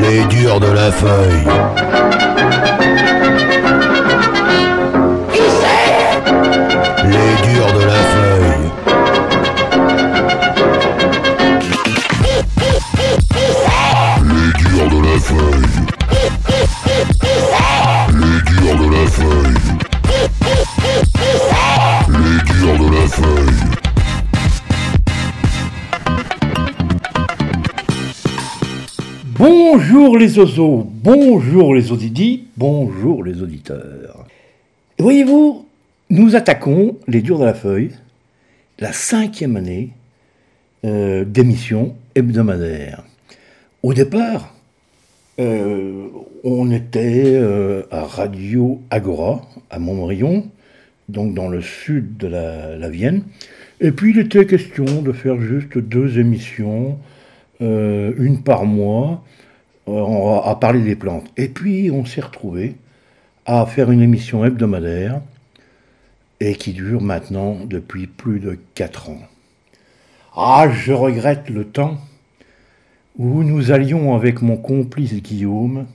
Les durs de la feuille. Bonjour les oiseaux, bonjour les audidis, bonjour les auditeurs. Voyez-vous, nous attaquons les durs de la feuille, la cinquième année euh, d'émission hebdomadaire. Au départ, euh, on était euh, à Radio Agora, à Montmorillon, donc dans le sud de la, Vienne. Et puis il était question de faire juste deux émissions, une par mois, à parler des plantes. Et puis on s'est retrouvé à faire une émission hebdomadaire et qui dure maintenant depuis plus de quatre ans. Ah, je regrette le temps où nous allions avec mon complice Guillaume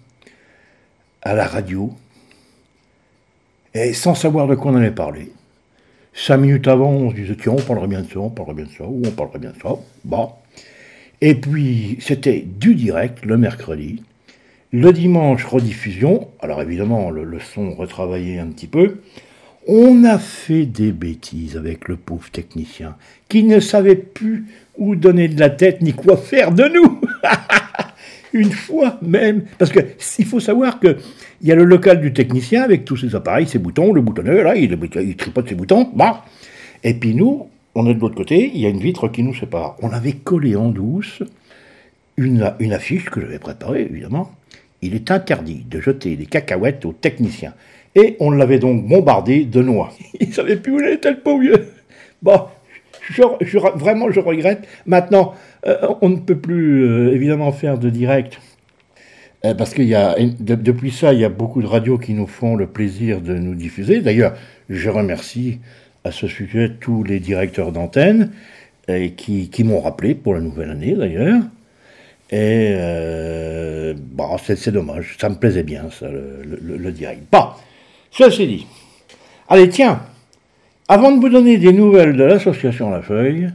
à la radio et sans savoir de quoi on allait parler. Cinq minutes avant, on se disait tiens, on parlerait bien de ça, on parlerait bien de ça, ou on parlerait bien de ça. Bon. Et puis, c'était du direct le mercredi. Le dimanche, rediffusion. Alors évidemment, le, son retravaillé un petit peu. On a fait des bêtises avec le pauvre technicien qui ne savait plus où donner de la tête ni quoi faire de nous. Une fois même, parce que il faut savoir que il y a le local du technicien avec tous ses appareils, ses boutons, le boutonneux là, il, il tripote ses boutons, bah. Et puis nous, on est de l'autre côté, il y a une vitre qui nous sépare. On avait collé en douce une, affiche que j'avais préparée évidemment. Il est interdit de jeter des cacahuètes aux techniciens. Et on l'avait donc bombardé de noix. Il savait plus où il était le pauvre vieux. Bon, vraiment, je regrette. Maintenant, euh, on ne peut plus euh, évidemment faire de direct. Euh, parce qu'il y a, de- depuis ça, il y a beaucoup de radios qui nous font le plaisir de nous diffuser. D'ailleurs, je remercie à ce sujet tous les directeurs d'antenne qui, m'ont rappelé pour la nouvelle année d'ailleurs. Et euh, bon, c'est dommage, ça me plaisait bien ça, le, le- le direct. Bon, ceci dit, allez tiens, avant de vous donner des nouvelles de l'association La Feuille,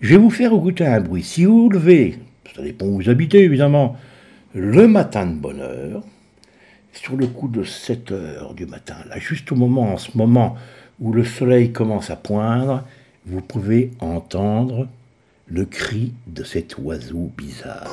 je vais vous faire goûter un bruit. Si vous vous levez, ça dépend où vous habitez évidemment, le matin de bonne heure, sur le coup de 7 heures du matin, là, juste au moment, en ce moment où le soleil commence à poindre, vous pouvez entendre le cri de cet oiseau bizarre.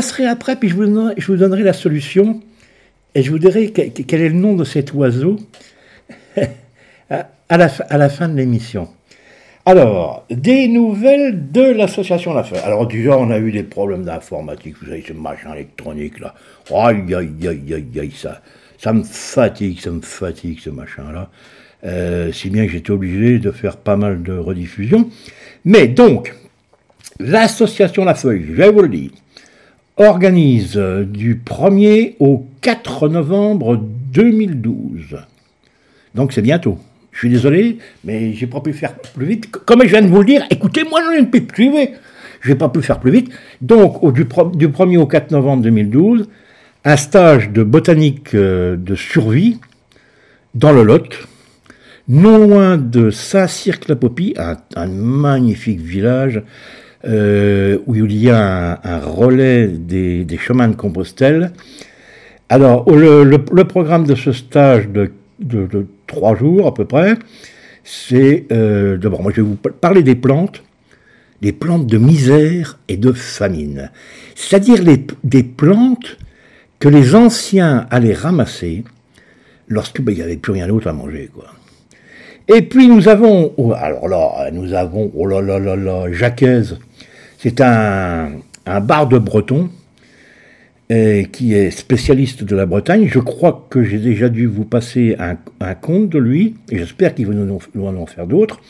Repasserai après, puis je vous donnerai, je vous donnerai la solution, et je vous dirai que- que- quel est le nom de cet oiseau à, la, à la fin de l'émission. Alors, des nouvelles de l'association La Feuille. Alors déjà, on a eu des problèmes d'informatique, vous savez, ce machin électronique là. Aïe, aïe, aïe, aïe, aïe, ça, ça me fatigue, ça me fatigue ce machin-là. Euh, si bien que j'étais obligé de faire pas mal de rediffusions. Mais donc, L'association La Feuille, je vous le dire, organise du 1er au 4 novembre 2012. Donc c'est bientôt. Je suis désolé, mais j'ai pas pu faire plus vite. Comme je viens de vous le dire, écoutez-moi, je ne peux plus suivre. Je n'ai pas pu faire plus vite. Donc, du, pro- du 1er au 4 novembre 2012, un stage de botanique euh, de survie dans le Lot, non loin de Saint-Cirque-la-Popie, un magnifique village euh, où il y a un, relais des, chemins de Compostelle. Alors, le, programme de ce stage de, trois jours à peu près. C'est euh, d'abord, moi je vais vous parler des plantes, des plantes de misère et de famine. C'est-à-dire des plantes que les anciens allaient ramasser lorsque ben, n'y avait plus rien d'autre à manger. Quoi. Et puis nous avons, oh, alors là, nous avons, oh là là là là, Jacquez, c'est un, un barde breton euh, qui est spécialiste de la Bretagne. Je crois que j'ai déjà dû vous passer un, un conte de lui, et j'espère qu'il va nous, en faire d'autres.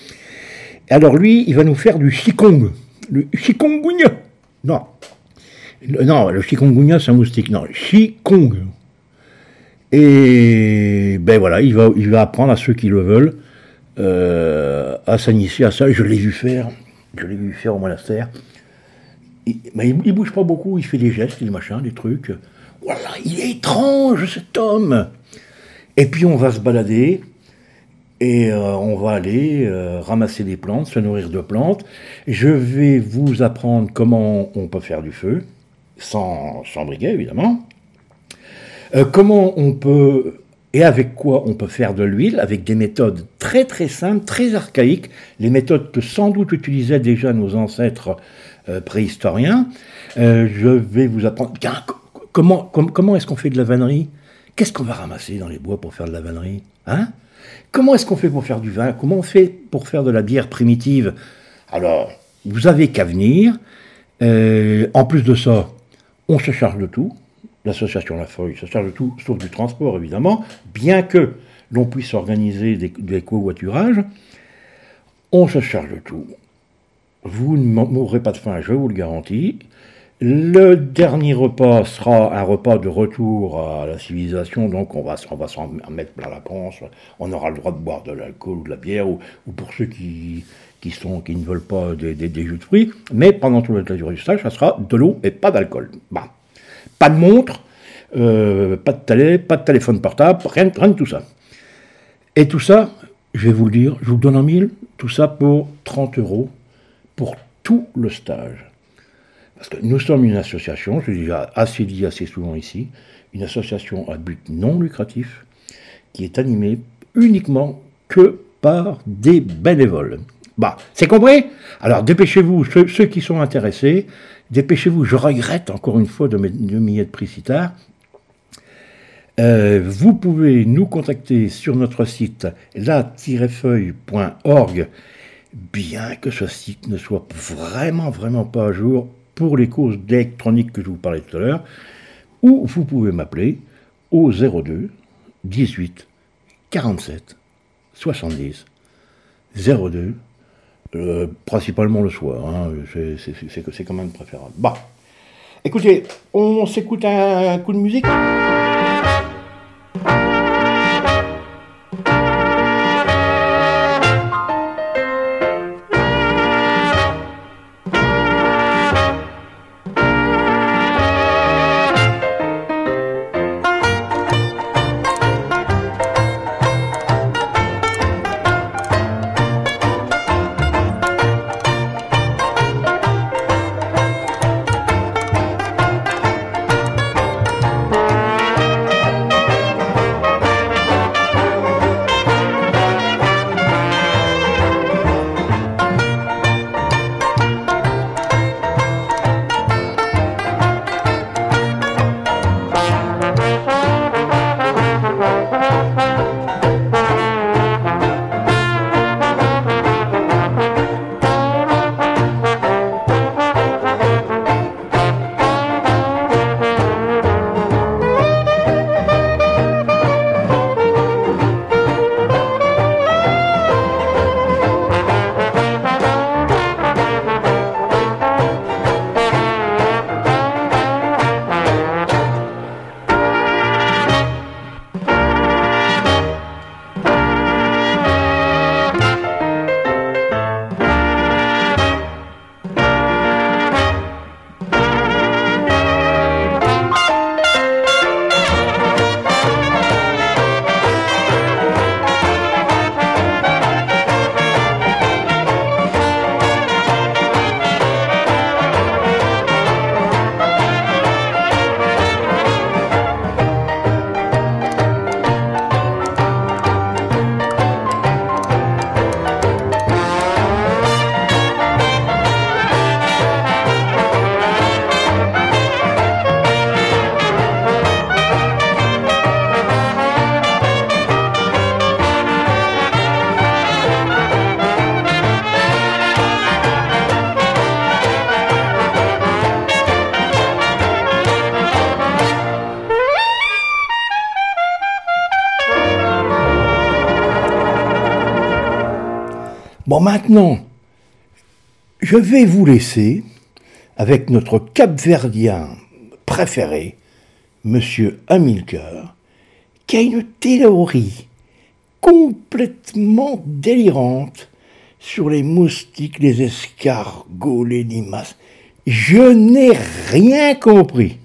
Alors lui, il va nous faire du chikong, le chikungunya. Non, le- non, le chikungunya c'est un moustique. Non, chikong. Et ben voilà, il va, il va apprendre à ceux qui le veulent euh, à s'initier à ça. Je l'ai vu faire, je l'ai vu faire au monastère. Il, mais il, bouge pas beaucoup, il fait des gestes, des machins, des trucs. Voilà, il est étrange cet homme. Et puis on va se balader et euh, on va aller euh, ramasser des plantes, se nourrir de plantes. Je vais vous apprendre comment on peut faire du feu, sans, sans briquet évidemment. Euh, comment on peut et avec quoi on peut faire de l'huile, avec des méthodes très très simples, très archaïques, les méthodes que sans doute utilisaient déjà nos ancêtres euh, préhistoriens. Euh, je vais vous apprendre comment, com- comment est-ce qu'on fait de la vannerie? Qu'est-ce qu'on va ramasser dans les bois pour faire de la vannerie? Hein? Comment est-ce qu'on fait pour faire du vin? Comment on fait pour faire de la bière primitive? Alors, vous avez qu'à venir. Euh, en plus de ça, on se charge de tout. L'association La Feuille se charge de tout, sauf du transport, évidemment, bien que l'on puisse organiser des, covoiturages. On se charge de tout. Vous ne mourrez pas de faim, je vous le garantis. Le dernier repas sera un repas de retour à la civilisation, donc on va, on va s'en mettre plein la panse. On aura le droit de boire de l'alcool ou de la bière, ou, ou pour ceux qui, ne veulent pas des jus de fruits. Mais pendant toute la durée du stage, ça sera de l'eau et pas d'alcool. Bah. Pas de montre, euh, pas de télé, pas de téléphone portable, rien, rien de tout ça. Et tout ça, je vais vous le dire, je vous le donne en mille, tout ça pour 30 euros pour tout le stage. Parce que nous sommes une association, je l'ai déjà assez dit assez souvent ici, une association à but non lucratif qui est animée uniquement que par des bénévoles. Bah, c'est compris? Alors dépêchez-vous, ceux qui sont intéressés, dépêchez-vous. Je regrette encore une fois de m'y être pris si tard. Euh, vous pouvez nous contacter sur notre site la-feuille.org, bien que ce site ne soit vraiment, vraiment pas à jour pour les causes d'électronique que je vous parlais tout à l'heure, ou vous pouvez m'appeler au 02 18 47 70 02, euh, principalement le soir, hein, c'est- quand même préférable. Bah, écoutez, on s'écoute un coup de musique? Maintenant, je vais vous laisser avec notre capverdien préféré, Monsieur Hamilcar, qui a une théorie complètement délirante sur les moustiques, les escargots, les limaces. Je n'ai rien compris.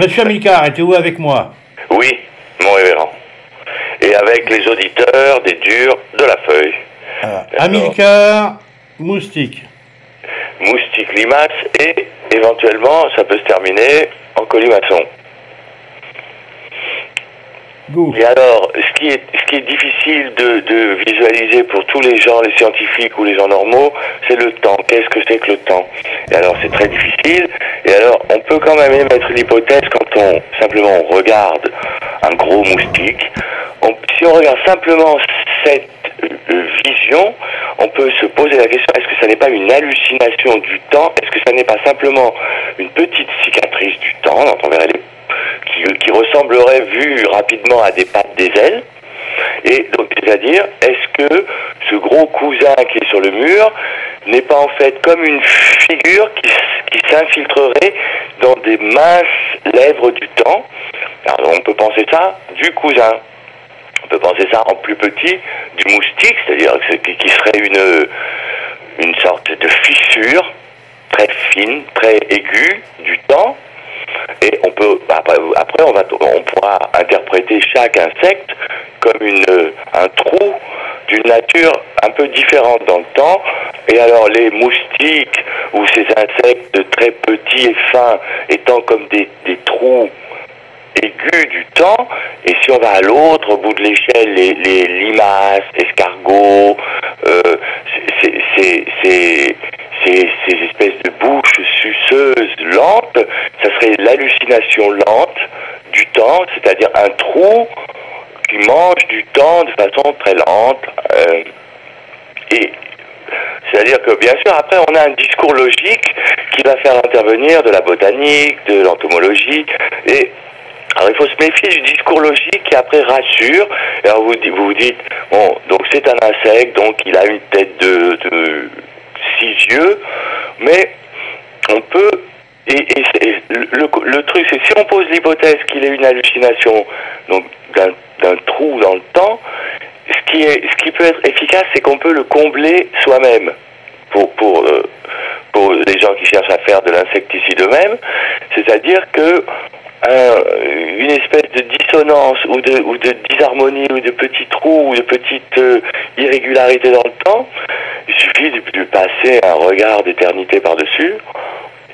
Monsieur Amilcar, êtes-vous avec moi Oui, mon révérend. Et avec les auditeurs des durs de la feuille. Ah, Amilcar, moustique. Moustique, limace et éventuellement, ça peut se terminer en colimaçon. Et alors, ce qui est, ce qui est difficile de, de, visualiser pour tous les gens, les scientifiques ou les gens normaux, c'est le temps. Qu'est-ce que c'est que le temps? Et alors, c'est très difficile. Et alors, on peut quand même émettre l'hypothèse quand on simplement regarde un gros moustique. si on regarde simplement cette euh, vision, on peut se poser la question est-ce que ça n'est pas une hallucination du temps? Est-ce que ça n'est pas simplement une petite cicatrice du temps dont on verrait les qui, ressemblerait vu rapidement à des pattes des ailes? Et donc, c'est-à-dire, est-ce que ce gros cousin qui est sur le mur n'est pas en fait comme une figure qui, qui s'infiltrerait dans des minces lèvres du temps Alors, on peut penser ça du cousin. On peut penser ça en plus petit du moustique, c'est-à-dire qui serait une, une sorte de fissure très fine, très aiguë du temps, et on peut après, on va on pourra interpréter chaque insecte comme une un trou d'une nature un peu différente dans le temps. Et alors les moustiques ou ces insectes très petits et fins étant comme des, des trous aigus du temps, et si on va à l'autre bout de l'échelle, les, les, limaces, escargots, euh, ces, espèces de bouches suceuses lentes, ça serait l'hallucination lente du temps, c'est-à-dire un trou qui mange du temps de façon très lente. Euh, et c'est-à-dire que bien sûr, après, on a un discours logique qui va faire intervenir de la botanique, de l'entomologie, et alors il faut se méfier du discours logique qui après rassure. Et alors vous vous, dites, bon, donc c'est un insecte, donc il a une tête de, de six yeux, mais on peut et, le, truc, c'est si on pose l'hypothèse qu'il est une hallucination d'un trou dans le temps, ce qui, est, ce qui peut être efficace, c'est qu'on peut le combler soi-même. Pour, pour, euh, pour les gens qui cherchent à faire de l'insecticide eux-mêmes, c'est-à-dire que une espèce de dissonance ou de, ou de disharmonie ou de petits trous ou de petites euh, irrégularités dans le temps, il suffit de, passer un regard d'éternité par-dessus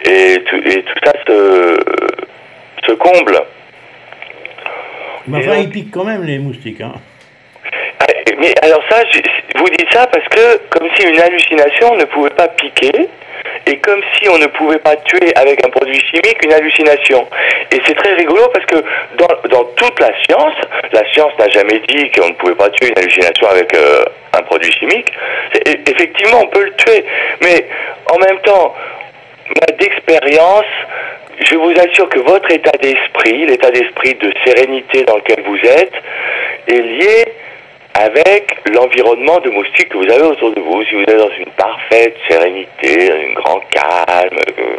et tout, et tout ça se, se comble. Mais enfin, ils piquent quand même les moustiques. Hein. Ah, mais alors ça, vous dites ça parce que comme si une hallucination ne pouvait pas piquer, et comme si on ne pouvait pas tuer avec un produit chimique une hallucination. Et c'est très rigolo parce que dans, toute la science, la science n'a jamais dit qu'on ne pouvait pas tuer une hallucination avec euh, un produit chimique. Effectivement, on peut le tuer, mais en même temps, d'expérience, je vous assure que votre état d'esprit, l'état d'esprit de sérénité dans lequel vous êtes, est lié avec l'environnement de moustiques que vous avez autour de vous. Si vous êtes dans une parfaite sérénité, un grand calme, euh,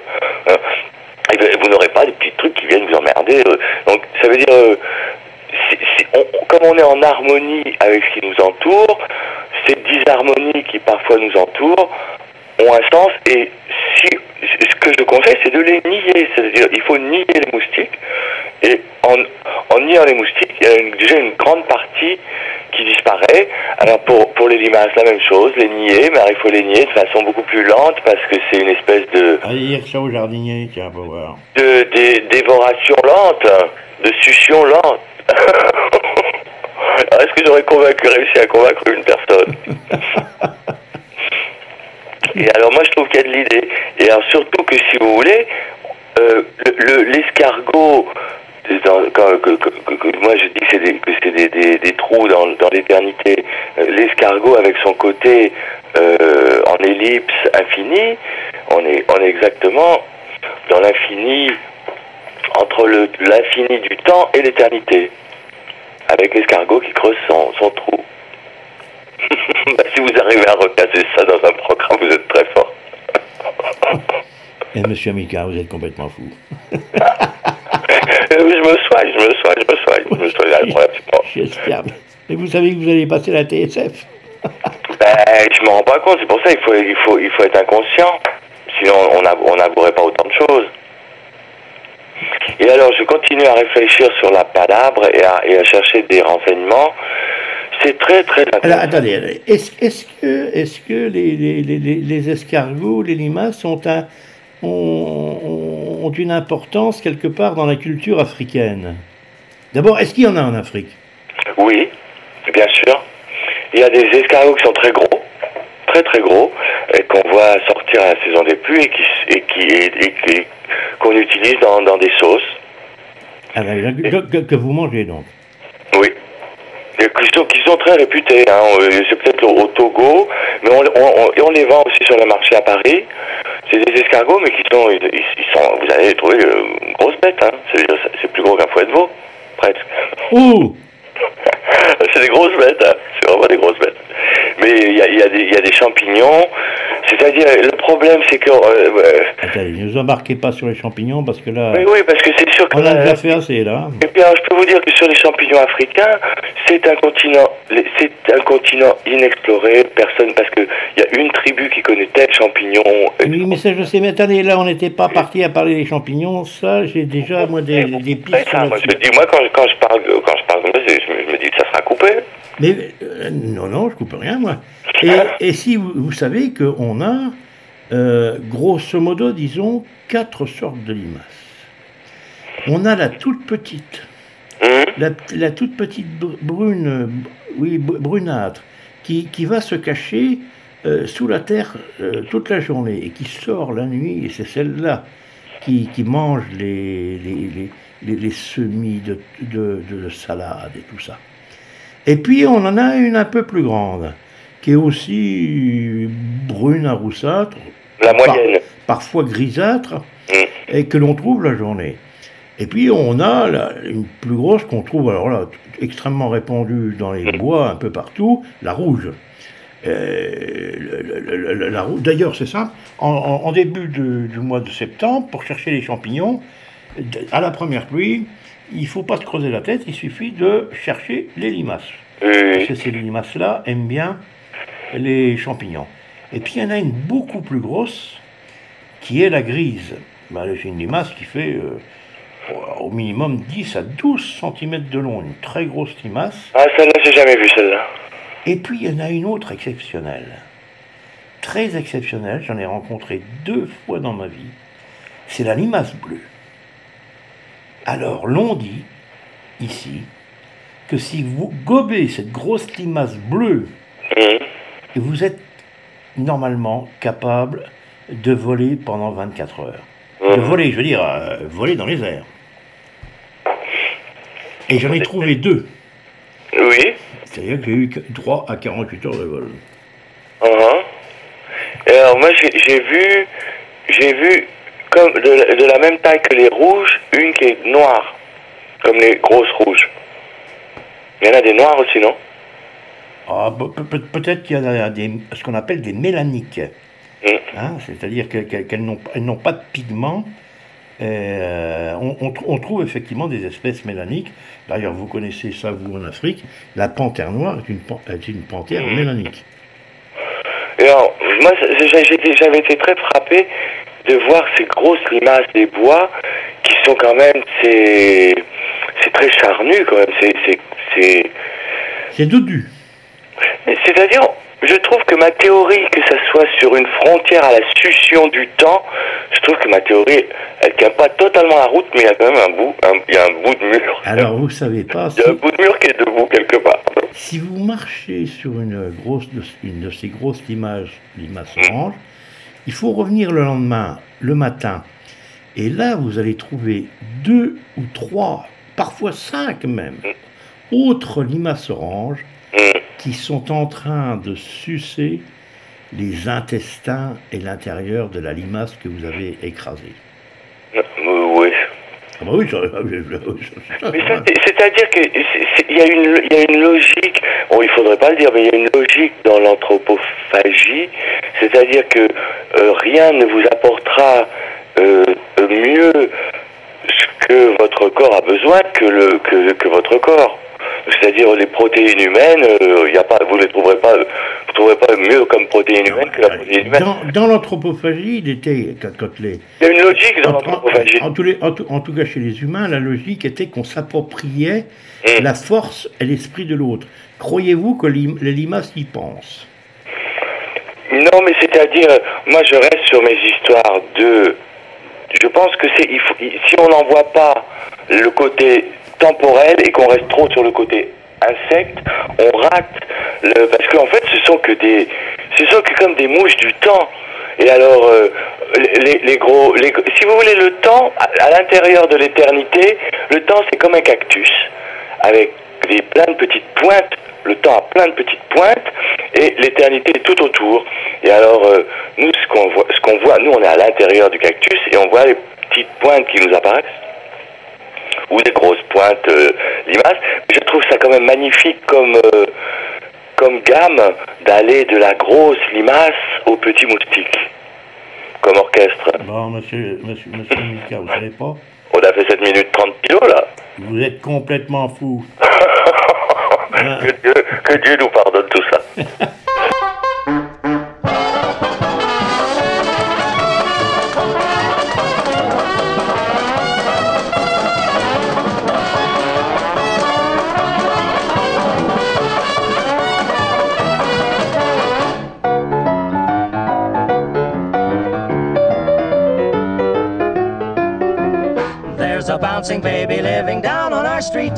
euh, eh ben, vous n'aurez pas des petits trucs qui viennent vous emmerder. Euh. donc ça veut dire, comme on est en harmonie avec ce qui nous entoure, ces disharmonies qui parfois nous entourent ont un sens et ce que je conseille c'est de les nier, c'est-à-dire il faut nier les moustiques et en, en niant les moustiques, il y a déjà une grande partie qui disparaît. Alors pour, pour les limaces, la même chose, les nier, mais alors il faut les nier de façon beaucoup plus lente parce que c'est une espèce de, Allez dire ça au jardinier, tiens, pour voir. de, dé- dévoration lente, de succion lente. Alors, Est-ce que j'aurais convaincu, réussi à convaincre une personne? Et alors moi je trouve qu'il y a de l'idée. Et alors surtout que si vous voulez, euh, le- le- l'escargot, moi je dis que c'est des, trous dans, l'éternité, euh, l'escargot avec son côté euh, en ellipse infinie, on est, exactement dans l'infini, entre l'infini du temps et l'éternité, avec l'escargot qui creuse son, trou. Bah, si vous arrivez à recaser ça dans un programme, vous êtes très fort. Et monsieur Amica, vous êtes complètement fou. Je me soigne, je me soigne, je me soigne, je me soigne. J'espère. Mais vous savez que vous allez passer la TSF Ben, je me rends pas compte, c'est pour ça qu'il faut, il faut, il faut être inconscient. Sinon, on n'a- on n'avouerait pas autant de choses. Et alors, je continue à réfléchir sur la palabre et à, et à chercher des renseignements. C'est très, très Alors, attendez, attendez. est-ce que, est que les, les, les, les- les escargots, les limaces ont, un, ont, ont une importance quelque part dans la culture africaine D'abord, est-ce qu'il y en a en Afrique? Oui, bien sûr. Il y a des escargots qui sont très gros, très très gros, et qu'on voit sortir à la saison des pluies et qui et qui et- et qu'on utilise dans, dans des sauces. Ah, ben, que, vous mangez donc Oui. Qui sont, qui sont très réputés. Hein. On- C'est peut-être au, Togo, mais on, on- on- et on les vend aussi sur le marché à Paris. C'est des escargots, mais qui sont, ils, ils sont, vous allez les trouver euh, grosses bêtes. Hein. C'est plus gros qu'un fouet de veau, presque. Oh c'est des grosses bêtes, hein. c'est vraiment des grosses bêtes. Mais il y a, y a des champignons. C'est-à-dire, le problème, c'est que. euh, euh, Attendez, ne vous embarquez pas sur les champignons parce que là, oui, oui, parce que c'est sûr que. on a euh, déjà fait assez là. Et puis alors, je peux vous dire que sur les champignons africains, c'est un continent, c'est un continent inexploré. Personne, parce que il y a une tribu qui connaît tel champignon. et- Oui, mais ça, je sais, mais attendez, là, on n'était pas parti à parler des champignons. Ça, j'ai déjà, moi, des, des pistes ça, moi, je dis, moi, quand, je- quand je parle, quand je parle je me, je me dis que ça sera coupé. Mais euh, non, non, je coupe rien, moi. Et, et si vous, vous savez qu'on a, euh, grosso modo, disons, quatre sortes de limaces. On a la toute petite, Hum la, la toute petite br- brune, oui, br- brunâtre, qui, qui va se cacher euh, sous la terre toute la journée et qui sort la nuit, et c'est celle-là qui, qui mange les, les, les, les- les semis de, de, de salade et tout ça. Et puis on en a une un peu plus grande, qui est aussi brune à roussâtre, La moyenne. parfois grisâtre, Hum. et que l'on trouve la journée. Et puis on a la- une plus grosse qu'on trouve, alors là, extrêmement répandue dans les bois un peu partout, la rouge. Euh, D'ailleurs, c'est simple, en, début de- du mois de septembre, pour chercher les champignons, à la première pluie, il ne faut pas se creuser la tête, il suffit de chercher les limaces. Parce que ces limaces-là aiment bien les champignons. Et puis il y en a une beaucoup plus grosse, qui est la grise. Ben, c'est une limace qui fait euh, au minimum 10 à 12 cm de long, une très grosse limace. Ah, celle-là, j'ai jamais vu celle-là. Et puis il y en a une autre exceptionnelle, très exceptionnelle, j'en ai rencontré deux fois dans ma vie, c'est la limace bleue. Alors l'on dit ici que si vous gobez cette grosse limace bleue, Hum. vous êtes normalement capable de voler pendant 24 heures. De Hum. voler, je veux dire, euh, voler dans les airs. Et j'en ai trouvé deux. Oui. C'est-à-dire que j'ai eu que- droit à 48 heures de vol. Uh-huh. Et alors moi j'ai vu, j'ai vu comme de, la- de la même taille que les rouges, une qui est noire, comme les grosses rouges. Il y en a des noirs aussi, non? Ah, pe- pe- Peut-être qu'il y en a des, ce qu'on appelle des mélaniques. Mm. Hein, C'est-à-dire que- que- qu'elles n'ont pas de pigments. Euh, on, on tr- on trouve effectivement des espèces mélaniques. D'ailleurs, vous connaissez ça, vous, en Afrique. La panthère noire est une, est une panthère Mm. mélanique. Et alors, moi j'avais été très frappé de voir ces grosses limaces des bois qui sont quand même, c'est c'est très charnu quand même, c'est c'est c'est C'est dodu. C'est-à-dire, je trouve que ma théorie, que ça soit sur une frontière à la succion du temps, je trouve que ma théorie, elle tient pas totalement la route, mais il y a quand même un bout, un- il y a un bout de mur. Alors, vous savez pas, Il y a un bout de mur qui est debout quelque part. si vous marchez sur une, grosse, une de ces grosses limaces, limaces oranges, il faut revenir le lendemain, le matin. Et là, vous allez trouver deux ou trois, parfois cinq même, autres limaces oranges qui sont en train de sucer les intestins et l'intérieur de la limace que vous avez écrasée. Euh, oui. Ah bah oui, ça- ça- ça- ça- Mais ça, c'est- c'est-à-dire que c'est- c'est- il y, a une- il y a une logique, bon il faudrait pas le dire, mais il y a une logique dans l'anthropophagie, c'est-à-dire que euh, rien ne vous apportera euh, mieux ce que votre corps a besoin que, le, que, que votre corps. C'est-à-dire les protéines humaines, euh, y a pas, vous ne les trouverez pas, vous trouverez pas mieux comme protéines humaines que la protéine humaine. Dans, dans l'anthropophagie, il était, quand, quand les, Il y a une logique dans en- l'anthropophagie. en tout cas chez les humains, la logique était qu'on s'appropriait Mm. la force et l'esprit de l'autre. Croyez-vous que les limaces y pensent? Non, mais c'est-à-dire, moi je reste sur mes histoires de. Je pense que c'est. Si on n'en voit pas le côté temporel et qu'on reste trop sur le côté insecte, on rate. Parce qu'en fait, ce sont que des. Ce sont que comme des mouches du temps. Et alors, euh, les, gros. Si vous voulez, le temps, à, à l'intérieur de l'éternité, le temps c'est comme un cactus. Avec des, plein de petites pointes. Le temps a plein de petites pointes et l'éternité est tout autour. Et alors, euh, nous, ce qu'on voit, ce qu'on voit, nous, on est à l'intérieur du cactus et on voit les petites pointes qui nous apparaissent ou des grosses pointes euh, limaces. Mais je trouve ça quand même magnifique comme euh, comme gamme d'aller de la grosse limace au petit moustique, comme orchestre. Bon, monsieur, monsieur, monsieur Mika, vous savez pas? On a fait 7 minutes 30 kilos là. Vous êtes complètement fou. Ah. que, Dieu, que Dieu nous pardonne tout ça. There's a bouncing baby living down our street.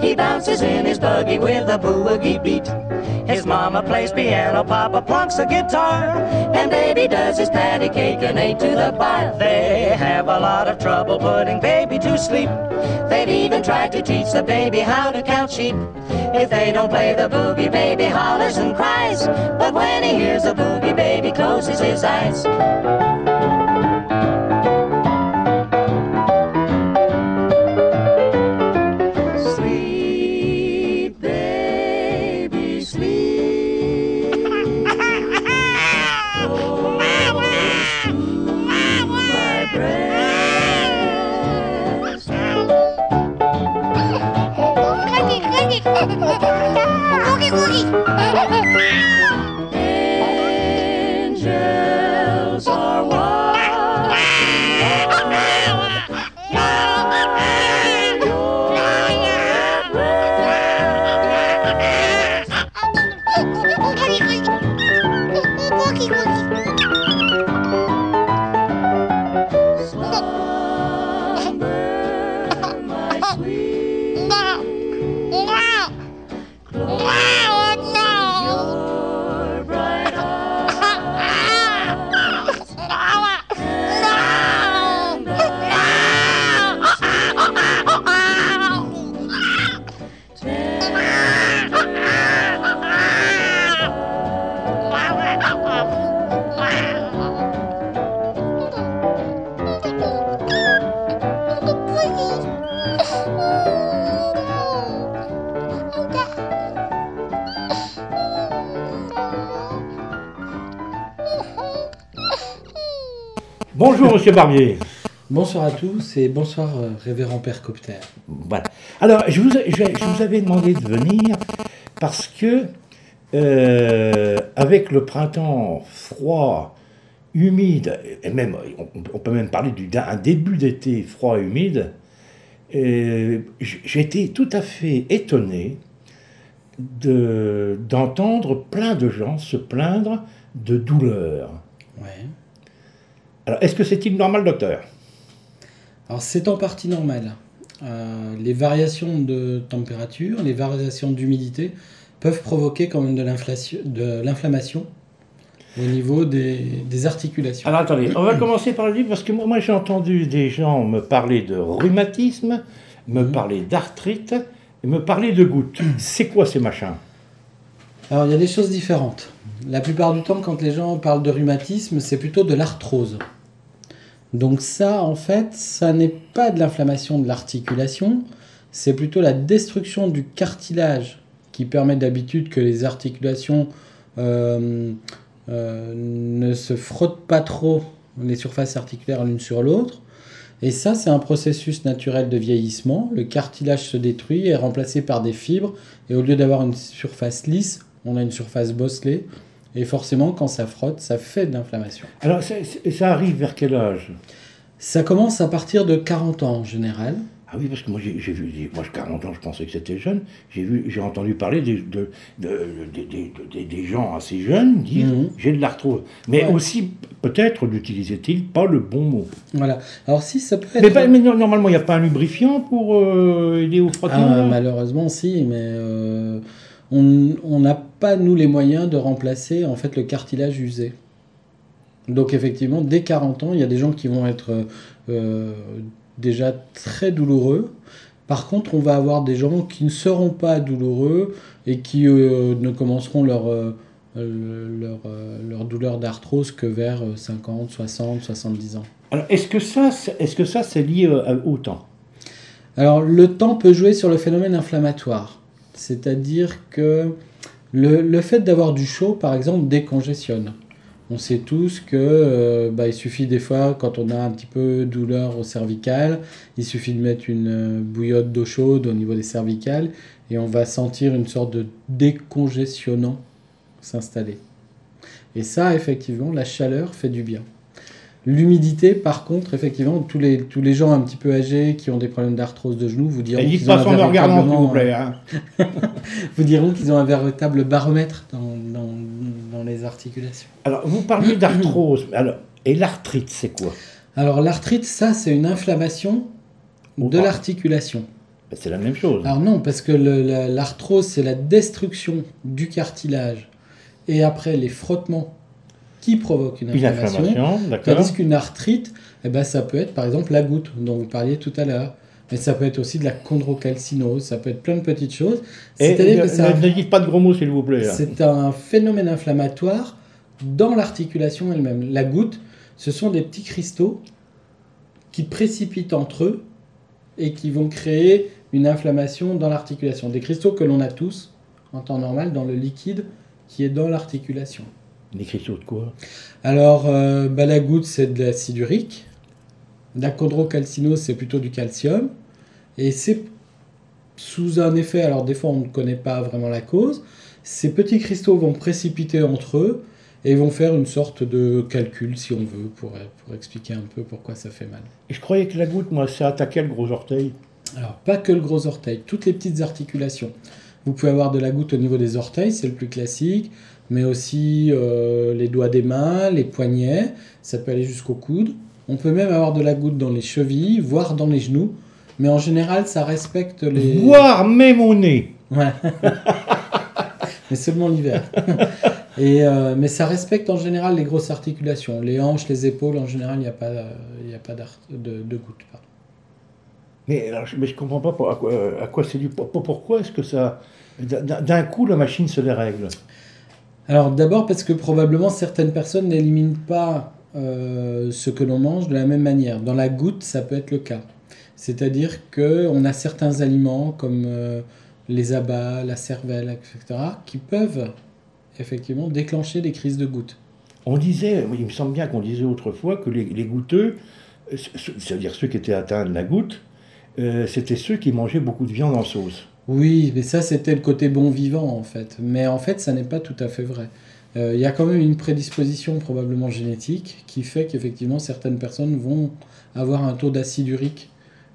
He bounces in his buggy with a boogie beat. His mama plays piano, papa plunks a guitar, and baby does his patty cake and eight to the bar. They have a lot of trouble putting baby to sleep. They've even tried to teach the baby how to count sheep. If they don't play the boogie, baby hollers and cries. But when he hears the boogie, baby closes his eyes. Monsieur Barbier. Bonsoir à tous et bonsoir euh, révérend Père Copter. Voilà. Alors, je vous, je, je vous avais demandé de venir parce que, euh, avec le printemps froid, humide, et même, on, on peut même parler d'un début d'été froid et humide, euh, j'étais tout à fait étonné de- d'entendre plein de gens se plaindre de douleurs. Ouais. Alors, est-ce que c'est-il normal, docteur? Alors c'est en partie normal. Euh, les variations de température, les variations d'humidité peuvent provoquer quand même de l'inflammation au niveau des, des articulations. Alors, attendez, on va commencer par le livre, parce que moi, moi, j'ai entendu des gens me parler de rhumatisme, me Mhm. parler d'arthrite, et me parler de gouttes. C'est quoi ces machins? Alors il y a des choses différentes. La plupart du temps, quand les gens parlent de rhumatisme, c'est plutôt de l'arthrose. Donc ça, en fait, ça n'est pas de l'inflammation de l'articulation, c'est plutôt la destruction du cartilage qui permet d'habitude que les articulations euh, euh, ne se frottent pas trop les surfaces articulaires l'une sur l'autre. Et ça, c'est un processus naturel de vieillissement. Le cartilage se détruit et est remplacé par des fibres. Et au lieu d'avoir une surface lisse, on a une surface bosselée. Et forcément, quand ça frotte, ça fait de l'inflammation. Alors, ça, ça arrive vers quel âge? Ça commence à partir de 40 ans en général. Ah oui, parce que moi, j'ai vu, moi, j'ai 40 ans, je pensais que c'était jeune. J'ai vu, j'ai entendu parler des, de, de- de- des- gens assez jeunes dire Mhm. j'ai de l'arthrose. Mais Ouais. aussi, peut-être, n'utilisait-il pas le bon mot. Voilà. Alors si ça peut être... Mais, mais normalement, il n'y a pas un lubrifiant pour euh, aider au frottement? Ah, malheureusement, si, mais euh, on n'a pas, nous, les moyens de remplacer en fait le cartilage usé. Donc, effectivement, dès 40 ans, il y a des gens qui vont être euh, déjà très douloureux. Par contre, on va avoir des gens qui ne seront pas douloureux et qui euh, ne commenceront leur, euh, leur, leur douleur d'arthrose que vers euh, 50, 60, 70 ans. Alors, est-ce que ça, c'est- est-ce que ça, c'est lié au temps? Alors, le temps peut jouer sur le phénomène inflammatoire. C'est-à-dire que le, fait d'avoir du chaud, par exemple, décongestionne. On sait tous que euh, bah, il suffit des fois, quand on a un petit peu douleur au cervical, il suffit de mettre une euh, bouillotte d'eau chaude au niveau des cervicales et on va sentir une sorte de décongestionnant s'installer. Et ça, effectivement, la chaleur fait du bien. L'humidité, par contre, effectivement, tous les, tous les gens un petit peu âgés qui ont des problèmes d'arthrose de genoux vous diront Et dites qu'ils ont pas un sans me regardant, s'il vous plaît. hein. vous diront qu'ils ont un véritable baromètre dans, dans, dans les articulations. Alors, vous parliez d'arthrose. Alors, et l'arthrite, c'est quoi? Alors l'arthrite, ça c'est une inflammation de l'articulation. Ben, C'est la même chose. Alors non, parce que la- l'arthrose c'est la destruction du cartilage et après les frottements qui provoquent une Une inflammation. inflammation, d'accord. Tandis qu'une arthrite, eh ben, ça peut être par exemple la goutte dont vous parliez tout à l'heure. Mais ça peut être aussi de la chondrocalcinose, ça peut être plein de petites choses. Et ne, que ça ne- ne dites pas de gros mots, s'il vous plaît. C'est un phénomène inflammatoire dans l'articulation elle-même. La goutte, ce sont des petits cristaux qui précipitent entre eux et qui vont créer une inflammation dans l'articulation. Des cristaux que l'on a tous en temps normal dans le liquide qui est dans l'articulation. Des cristaux de quoi? Alors, euh, bah, la goutte, c'est de l'acide urique. La chondrocalcinose, c'est plutôt du calcium. Et c'est sous un effet, alors des fois on ne connaît pas vraiment la cause, ces petits cristaux vont précipiter entre eux et vont faire une sorte de calcul, si on veut, pour, pour expliquer un peu pourquoi ça fait mal. Et je croyais que la goutte, moi, ça attaquait le gros orteil. Alors, pas que le gros orteil, toutes les petites articulations. Vous pouvez avoir de la goutte au niveau des orteils, c'est le plus classique, mais aussi euh, les doigts des mains, les poignets, ça peut aller jusqu'au coude. On peut même avoir de la goutte dans les chevilles, voire dans les genoux, mais en général, ça respecte les. Voire même au nez. Ouais. mais seulement l'hiver. Et, euh, mais ça respecte en général les grosses articulations. Les hanches, les épaules, en général, il n'y a pas, euh, il y a pas d'art- de, de goutte. pardon. Mais, alors, je, mais je comprends pas pour- à quoi, à quoi c'est dû. pour- Pourquoi est-ce que ça. D'un d'un coup, la machine se dérègle Alors d'abord parce que probablement certaines personnes n'éliminent pas euh, ce que l'on mange de la même manière. Dans la goutte, ça peut être le cas. C'est-à-dire qu'on a certains aliments comme euh, les abats, la cervelle, etc., qui peuvent effectivement déclencher des crises de gouttes. On disait, il me semble bien qu'on disait autrefois que les, les goutteux, euh, ce- c'est-à-dire ceux qui étaient atteints de la goutte, c'était ceux qui mangeaient beaucoup de viande en sauce. Oui, mais ça c'était le côté bon vivant en fait. Mais en fait, ça n'est pas tout à fait vrai. Euh, Il y a quand même une prédisposition probablement génétique qui fait qu'effectivement certaines personnes vont avoir un taux d'acide urique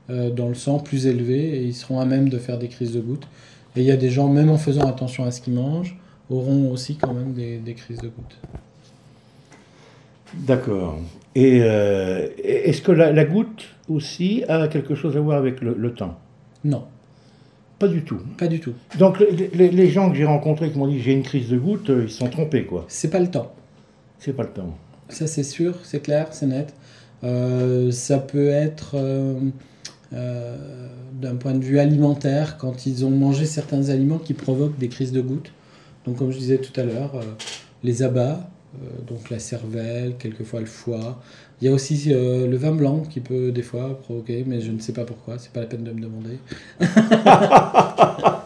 euh, dans le sang plus élevé et ils seront à même de faire des crises de gouttes. Et il y a des gens, même en faisant attention à ce qu'ils mangent, auront aussi quand même des, des crises de gouttes. D'accord. Et euh, est-ce que la, la goutte aussi a quelque chose à voir avec le, le temps? Non, Pas du tout. pas du tout. Donc les, gens que j'ai rencontrés qui m'ont dit j'ai une crise de goutte, euh, ils se sont trompés quoi. C'est pas le temps. C'est pas le temps. Ça, c'est sûr, c'est clair, c'est net. Euh, ça peut être euh, euh, d'un point de vue alimentaire, quand ils ont mangé certains aliments qui provoquent des crises de gouttes. Donc, comme je disais tout à l'heure, les abats, donc la cervelle, quelquefois le foie. Il y a aussi euh, le vin blanc qui peut des fois provoquer, mais je ne sais pas pourquoi, c'est pas la peine de me demander.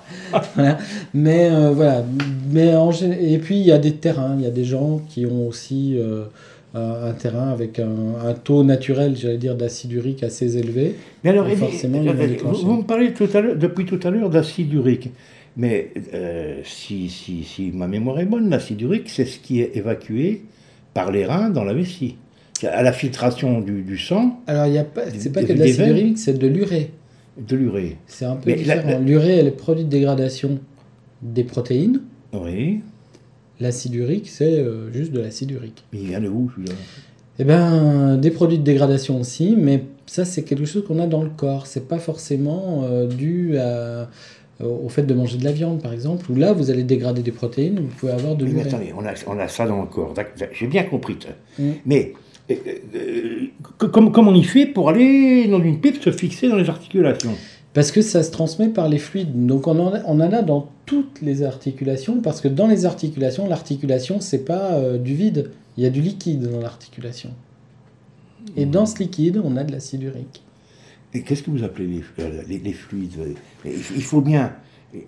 Voilà. Mais euh, voilà. Mais en et puis il y a des terrains, il y a des gens qui ont aussi euh, un, un terrain avec un, un taux naturel, j'allais dire, d'acide urique assez élevé. Mais alors, Et forcément, euh, déclencher. vous, vous me parlez tout à l'heure, depuis tout à l'heure d'acide urique. Mais si, si, si ma mémoire est bonne, l'acide urique, c'est ce qui est évacué par les reins dans la vessie. À la filtration du, du sang, Alors il y a pas, c'est pas que de l'acide urique, c'est de l'urée. de l'urée. C'est un peu Mais différent. la- L'urée, elle est produit de dégradation des protéines. Oui. L'acide urique, c'est euh, juste de l'acide urique. Mais il vient de où celui-là? Eh ben, des produits de dégradation aussi, mais ça, c'est quelque chose qu'on a dans le corps. C'est pas forcément euh, dû à- au fait de manger de la viande, par exemple, où là, vous allez dégrader des protéines, vous pouvez avoir de Oui, mais l'urée. attendez, on a, on a ça dans le corps. J'ai bien compris. Mm. Mais euh, euh, comme, comme on y fait pour aller dans une pipe se fixer dans les articulations Parce que ça se transmet par les fluides. Donc on en a, on en a dans toutes les articulations, parce que dans les articulations, l'articulation, c'est pas euh, du vide, il y a du liquide dans l'articulation. Et dans ce liquide, on a de l'acide urique. Et qu'est-ce que vous appelez les, euh, les- les fluides? Il faut bien.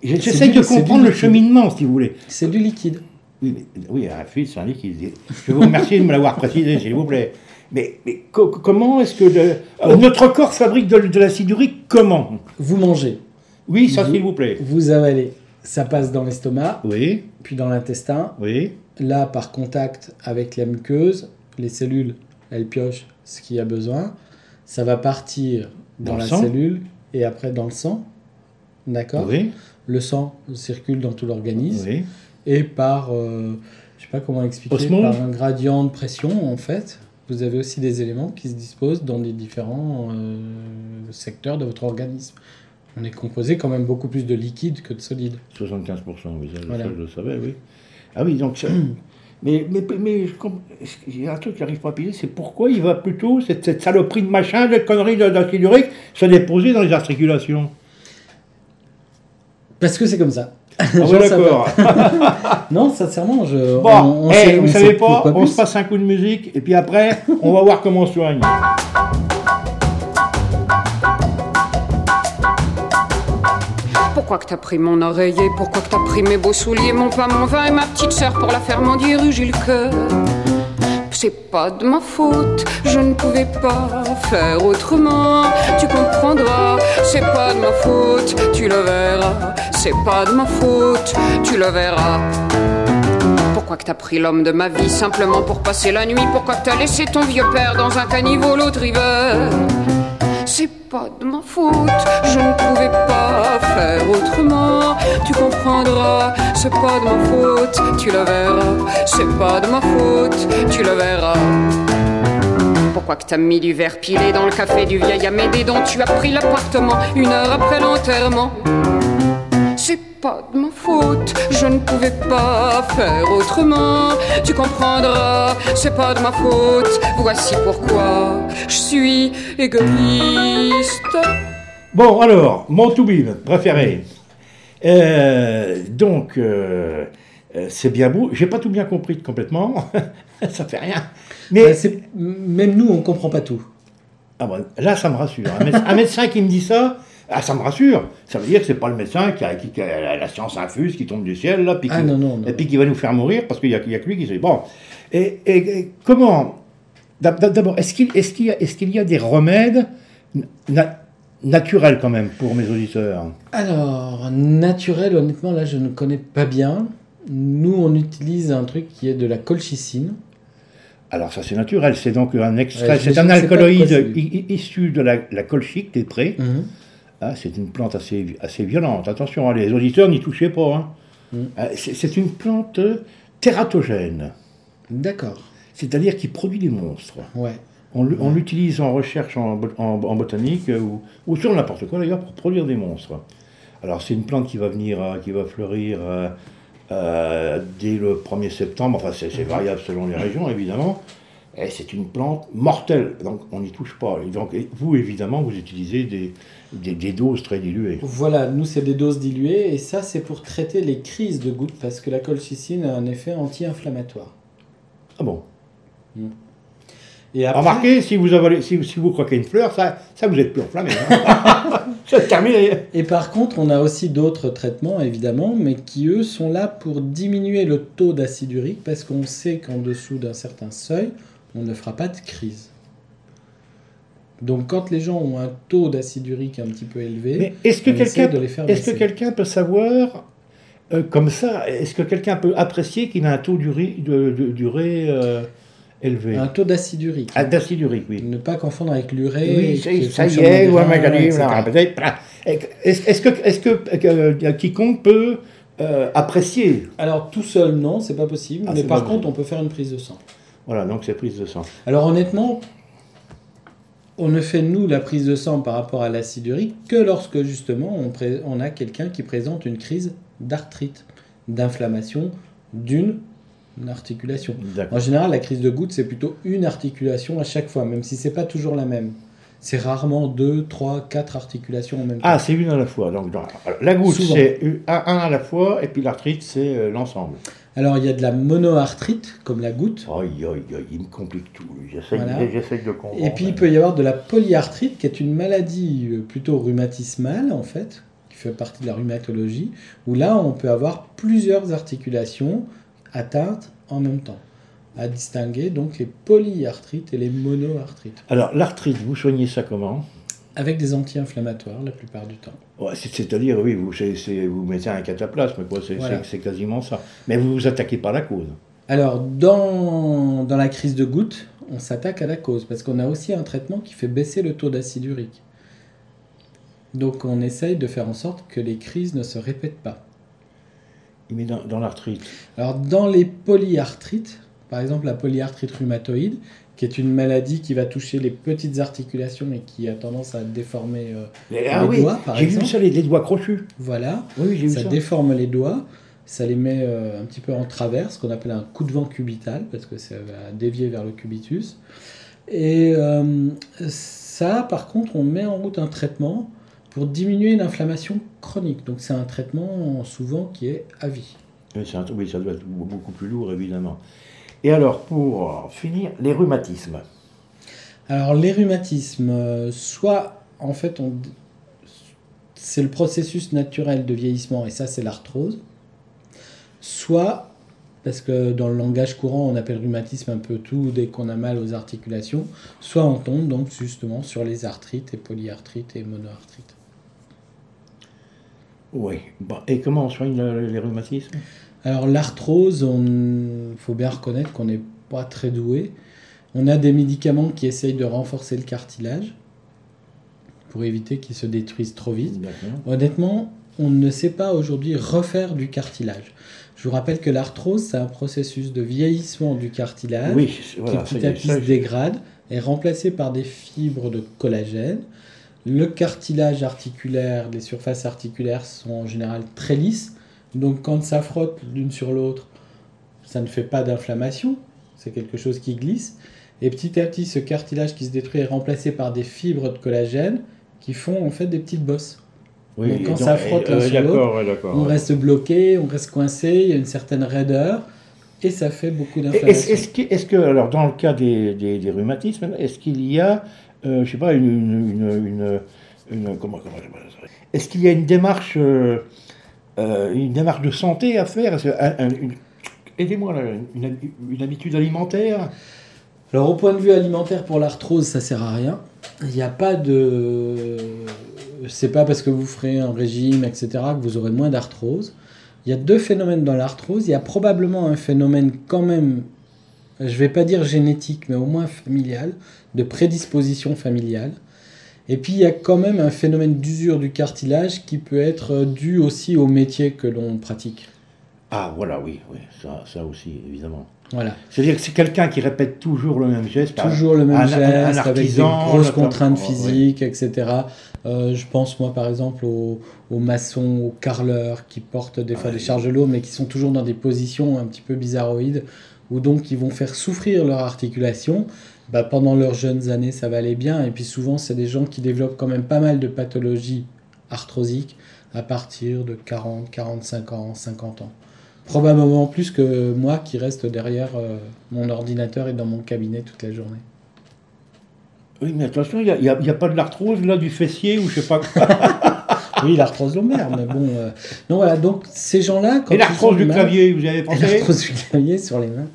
J'essaie de comprendre le cheminement, si vous voulez. C'est du liquide. Oui, mais- oui, un fluide, c'est un liquide. Je vous remercie de me l'avoir précisé, s'il vous plaît. Mais, mais co- comment est-ce que le- euh, notre corps fabrique de, de l'acide urique Comment? Vous mangez, Oui, ça, Vous- s'il vous plaît. vous avalez, ça passe dans l'estomac, Oui, puis dans l'intestin. oui. Là, par contact avec la muqueuse, les cellules, elles piochent ce qu'il y a besoin. Ça va partir dans, la sang cellule et après dans le sang. D'accord? Oui, Le sang circule dans tout l'organisme oui. Et par, euh, je sais pas comment expliquer, Osmose par un gradient de pression en fait. Vous avez aussi des éléments qui se disposent dans des différents euh, secteurs de votre organisme. On est composé quand même beaucoup plus de liquide que de solide. 75%, oui, ça, Voilà. je le savais, oui. Ah oui, donc ça- Mais, mais, mais je il y a un truc qui n'arrive pas à piler, c'est pourquoi il va plutôt, cette, cette saloperie de machin, de conneries de- d'acide urique, se déposer dans les articulations? Parce que c'est comme ça. Ah ouais, sais d'accord. Non, sincèrement, je. Bon, on- on eh, sait- vous on savez sait pas, on se passe un coup de musique, et puis après, on va voir comment on soigne. Pourquoi que t'as pris mon oreiller? Pourquoi que t'as pris mes beaux souliers, mon pain, mon vin et ma petite sœur pour la faire mendier rue Gilles Coeur C'est pas de ma faute, je ne pouvais pas faire autrement. Tu comprendras, c'est pas de ma faute, tu le verras. C'est pas de ma faute, tu le verras. Pourquoi que t'as pris l'homme de ma vie simplement pour passer la nuit? Pourquoi que t'as laissé ton vieux père dans un caniveau l'autre hiver c'est pas de ma faute, je ne pouvais pas faire autrement. Tu comprendras, c'est pas de ma faute, tu le verras. C'est pas de ma faute, tu le verras. Pourquoi que t'as mis du verre pilé dans le café du vieil Amédée dont tu as pris l'appartement une heure après l'enterrement? Pas de ma faute, je ne pouvais pas faire autrement. Tu comprendras, c'est pas de ma faute. Voici pourquoi je suis égoïste. Bon, alors, mon préféré. Euh, donc, euh, euh, c'est bien beau. J'ai pas tout bien compris complètement. ça fait rien. Mais Bah, Même nous, on comprend pas tout. ah bon, là, ça me rassure. Un médecin, un médecin qui me dit ça, ah, ça me rassure. Ça veut dire que c'est pas le médecin qui a, qui- qui a la, science infuse qui tombe du ciel là, puis qui, Ah non, non, non. et puis qui va nous faire mourir parce qu'il y a, a que lui qui sait. Bon, et, et- et comment d'ab- D'abord, est-ce qu'il est y, qu'il y a des remèdes na- naturels quand même pour mes auditeurs? Alors, naturel, honnêtement, là, je ne connais pas bien. Nous, on utilise un truc qui est de la colchicine. Alors ça c'est naturel, c'est donc un extrait, Ouais, c'est un alcaloïde issu de la, la colchicte des prés, Mhm. Ah, c'est une plante assez, assez violente. Attention, hein, les auditeurs, n'y touchez pas. hein. Mm. Ah, c'est une plante tératogène, D'accord. c'est-à-dire qui produit des monstres. Ouais. On, l'utilise en recherche en, bot- en- en botanique euh, ou, ou sur n'importe quoi d'ailleurs pour produire des monstres. Alors c'est une plante qui va venir, euh, qui va fleurir euh, euh, dès le 1er septembre, enfin c'est variable selon les régions évidemment, et c'est une plante mortelle, donc on n'y touche pas. Et donc vous évidemment vous utilisez des, des, des doses très diluées. Voilà, nous c'est des doses diluées et ça c'est pour traiter les crises de gouttes parce que la colchicine a un effet anti-inflammatoire. Ah bon Et après, Remarquez, si vous, avalez, si, si vous croquez une fleur, ça, ça vous êtes plus enflammé. Hein c'est terminé. Et par contre, on a aussi d'autres traitements, évidemment, mais qui, eux, sont là pour diminuer le taux d'acide urique, parce qu'on sait qu'en dessous d'un certain seuil, on ne fera pas de crise. Donc, quand les gens ont un taux d'acide urique un petit peu élevé, est-ce que quelqu'un est-ce que quelqu'un peut savoir, euh, comme ça, est-ce que quelqu'un peut apprécier qu'il a un taux d'urée, euh, élevé? Un taux d'acide urique. Ah, D'acide urique, oui. Ne pas confondre avec l'urée. Oui, ça, y est, voilà. Est-ce que, que euh, quiconque peut euh, apprécier? Alors, tout seul, non, c'est pas possible. Ah, mais par contre, on peut faire une prise de sang. Voilà, donc c'est prise de sang. Alors honnêtement, on ne fait nous la prise de sang par rapport à l'acide urique que lorsque justement on, a quelqu'un qui présente une crise d'arthrite, d'inflammation d'une articulation. En général, la crise de goutte, c'est plutôt une articulation à chaque fois, même si c'est pas toujours la même. C'est rarement deux, trois, quatre articulations en même temps. Ah, c'est une à la fois. Donc, la goutte, c'est un, un à la fois, et puis l'arthrite, c'est euh, l'ensemble. Alors il y a de la monoarthrite, comme la goutte, Aïe, aïe, aïe, il me complique tout. J'essaie Voilà. de comprendre. Et puis il peut y avoir de la polyarthrite, qui est une maladie euh, plutôt rhumatismale en fait, qui fait partie de la rhumatologie, où là on peut avoir plusieurs articulations atteintes en même temps. À distinguer donc les polyarthrites et les monoarthrites, Alors, l'arthrite, vous soignez ça comment? Avec des anti-inflammatoires la plupart du temps. Ouais, C'est-à-dire, oui, vous, mettez un cataplasme. C'est Voilà. quasiment ça. Mais vous vous attaquez par la cause. Alors dans, dans la crise de goutte, on s'attaque à la cause, parce qu'on a aussi un traitement qui fait baisser le taux d'acide urique. Donc on essaye de faire en sorte que les crises ne se répètent pas. Mais dans, dans l'arthrite. Alors, dans les polyarthrites, par exemple la polyarthrite rhumatoïde, qui est une maladie qui va toucher les petites articulations et qui a tendance à déformer, euh, Ah Les oui, doigts, par j'ai vu exemple. ça, les, les doigts crochus. voilà, Oui, j'ai vu ça ça. déforme les doigts, ça les met euh, un petit peu en travers, ce qu'on appelle un coup de vent cubital, parce que ça va dévier vers le cubitus. Et euh, ça, par contre, on met en route un traitement pour diminuer l'inflammation chronique. Donc c'est un traitement souvent qui est à vie. Oui, un- oui, ça doit être beaucoup plus lourd, évidemment. Et alors, pour finir, les rhumatismes. Alors les rhumatismes, euh, soit en fait on- c'est le processus naturel de vieillissement et ça c'est l'arthrose, soit parce que dans le langage courant on appelle rhumatisme un peu tout dès qu'on a mal aux articulations, soit on tombe donc justement sur les arthrites et polyarthrites et monoarthrites. Oui. Bon, et comment on soigne le- les rhumatismes? Alors l'arthrose, il faut bien reconnaître qu'on n'est pas très doué. On a des médicaments qui essayent de renforcer le cartilage pour éviter qu'il se détruise trop vite. Honnêtement, on ne sait pas aujourd'hui refaire du cartilage. Je vous rappelle que l'arthrose, c'est un processus de vieillissement du cartilage Oui, c'est- voilà. qui petit à petit se dégrade, est remplacé par des fibres de collagène. Le cartilage articulaire, les surfaces articulaires sont en général très lisses, donc quand ça frotte l'une sur l'autre, ça ne fait pas d'inflammation, c'est quelque chose qui glisse. Et petit à petit, ce cartilage qui se détruit est remplacé par des fibres de collagène qui font en fait des petites bosses. Oui, Donc, quand ça frotte l'un euh, sur. On reste bloqué, on reste coincé, il y a une certaine raideur, et ça fait beaucoup Est-ce d'inflammation. est-ce que, est-ce que, alors, dans le cas des, des, des rhumatismes, est-ce qu'il y a, euh, je sais pas, une, une, une, comment, comment est-ce qu'il y a une démarche, euh, euh, une démarche de santé à faire Aidez-moi une, habitude alimentaire. Alors au point de vue alimentaire pour l'arthrose, ça sert à rien. Il n'y a pas de... C'est pas parce que vous ferez un régime, etc., que vous aurez moins d'arthrose. Il y a deux phénomènes dans l'arthrose. Il y a probablement un phénomène quand même, je vais pas dire génétique, mais au moins familial, de prédisposition familiale. Et puis il y a quand même un phénomène d'usure du cartilage qui peut être euh, dû aussi au métier que l'on pratique. Ah, voilà, oui, oui, ça, ça aussi, évidemment. Voilà. C'est-à-dire que c'est quelqu'un qui répète toujours le même geste. Toujours le même un- un- geste, avec des grosses contraintes ouais. physiques, etc. Euh, je pense moi par exemple aux, aux maçons, aux carreleurs qui portent des fois Ouais. des charges lourdes mais qui sont toujours dans des positions un petit peu bizarroïdes ou donc ils vont faire souffrir leur articulation. Bah, pendant leurs jeunes années ça va aller bien et puis souvent c'est des gens qui développent quand même pas mal de pathologies arthrosiques à partir de 40, 45 ans, 50 ans. Probablement plus que moi qui reste derrière euh, mon ordinateur et dans mon cabinet toute la journée. Oui, mais attention, il n'y a, a pas de l'arthrose là du fessier ou je sais pas quoi. Oui, l'arthrose lombaire, mais bon. euh, Non, voilà, donc ces gens-là. quand Et l'arthrose du clavier, vous y avez pensé L'arthrose du clavier sur les mains,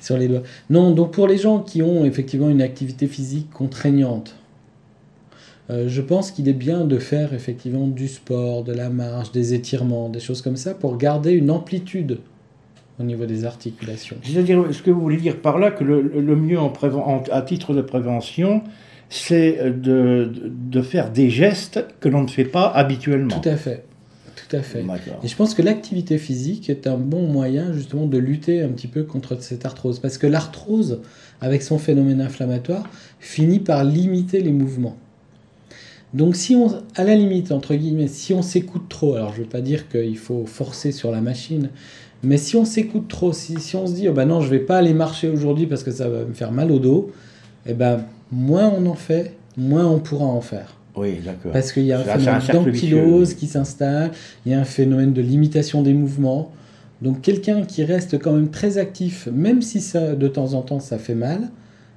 sur les doigts. Non, donc pour les gens qui ont effectivement une activité physique contraignante, euh, je pense qu'il est bien de faire effectivement du sport, de la marche, des étirements, des choses comme ça pour garder une amplitude au niveau des articulations. C'est-à-dire, ce que vous voulez dire par là, que le, le mieux en préven- en- à titre de prévention, c'est de, de- faire des gestes que l'on ne fait pas habituellement. Tout à fait. Tout à fait. Et je pense que l'activité physique est un bon moyen justement de lutter un petit peu contre cette arthrose. Parce que l'arthrose, avec son phénomène inflammatoire, finit par limiter les mouvements. Donc si on, à la limite, entre guillemets, si on s'écoute trop, alors je ne veux pas dire qu'il faut forcer sur la machine, mais si on s'écoute trop, si, si on se dit, oh ben non, je vais pas aller marcher aujourd'hui parce que ça va me faire mal au dos, eh ben, moins on en fait, moins on pourra en faire. Oui, d'accord. Parce qu'il y a un phénomène d'ankylose qui s'installe, il y a un phénomène de limitation des mouvements. Donc quelqu'un qui reste quand même très actif, même si ça, de temps en temps ça fait mal,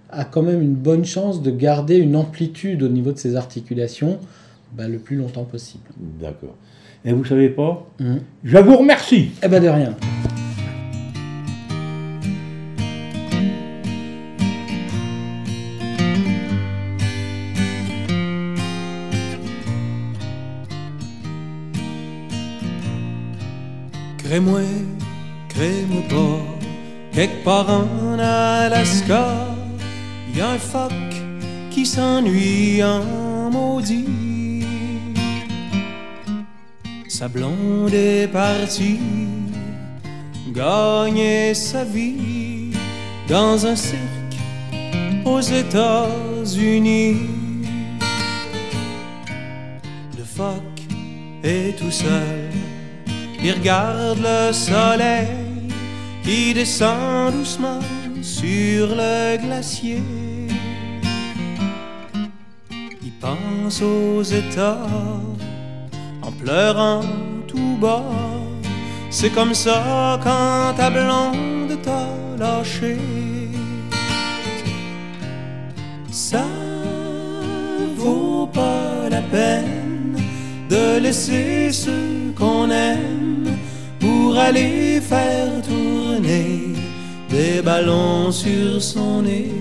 a quand même une bonne chance de garder une amplitude au niveau de ses articulations bah, le plus longtemps possible. D'accord. Et vous savez pas? Mhm. Je vous remercie. Eh ben de rien. Crée-moi, crée-moi pas, quelque part en Alaska, y a un phoque qui s'ennuie en maudit. Sa blonde est partie, gagner sa vie dans un cirque aux États-Unis. Le phoque est tout seul il regarde le soleil qui descend doucement sur le glacier. Il pense aux États en pleurant tout bas. C'est comme ça quand ta blonde t'a lâché. Ça vaut pas la peine de laisser ceux qu'on aime pour aller faire tourner des ballons sur son nez.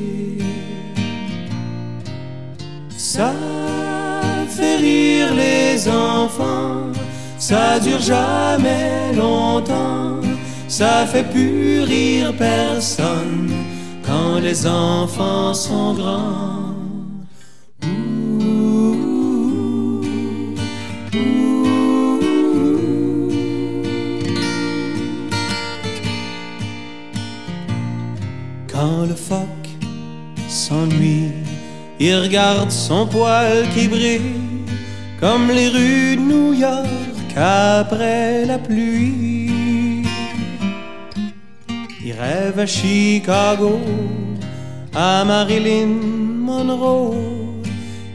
Ça fait rire les enfants, ça dure jamais longtemps, ça fait plus rire personne quand les enfants sont grands. Quand le phoque s'ennuie, il regarde son poil qui brille comme les rues de New York après la pluie. Il rêve à Chicago, à Marilyn Monroe.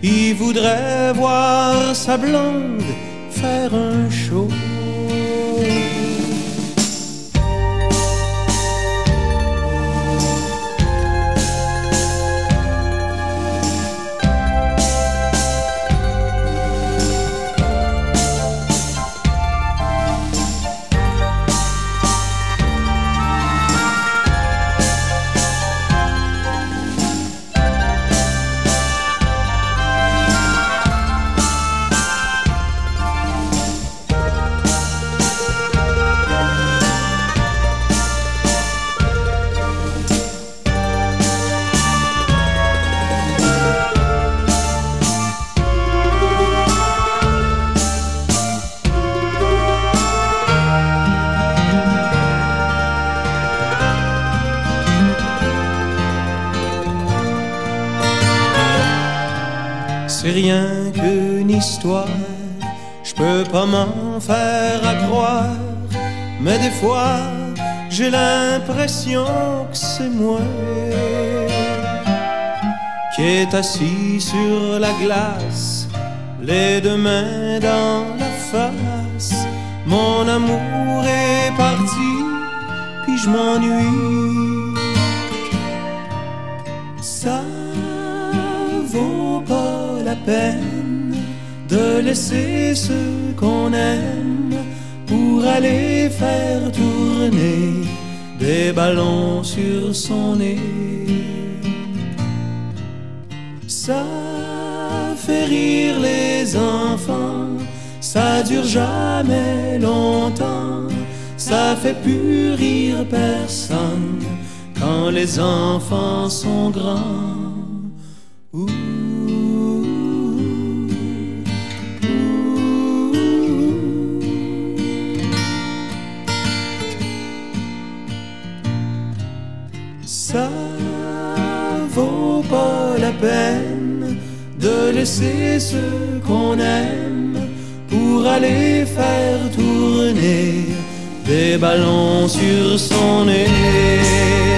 Il voudrait voir sa blonde faire un show. J'ai l'impression que c'est moi qui est assis sur la glace, les deux mains dans la face. Mon amour est parti, puis je m'ennuie. Ça vaut pas la peine de laisser ce qu'on aime aller faire tourner des ballons sur son nez. Ça fait rire les enfants, ça dure jamais longtemps, ça fait plus rire personne quand les enfants sont grands. Laisser ce qu'on aime pour aller faire tourner des ballons sur son nez.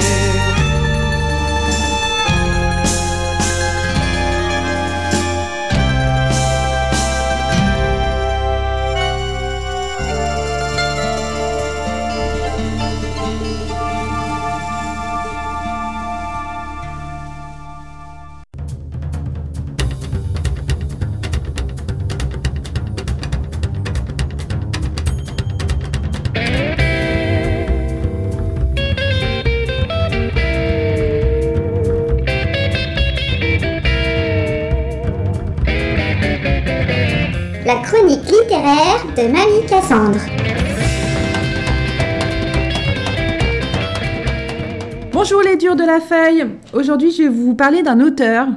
Feuille. Aujourd'hui, je vais vous parler d'un auteur.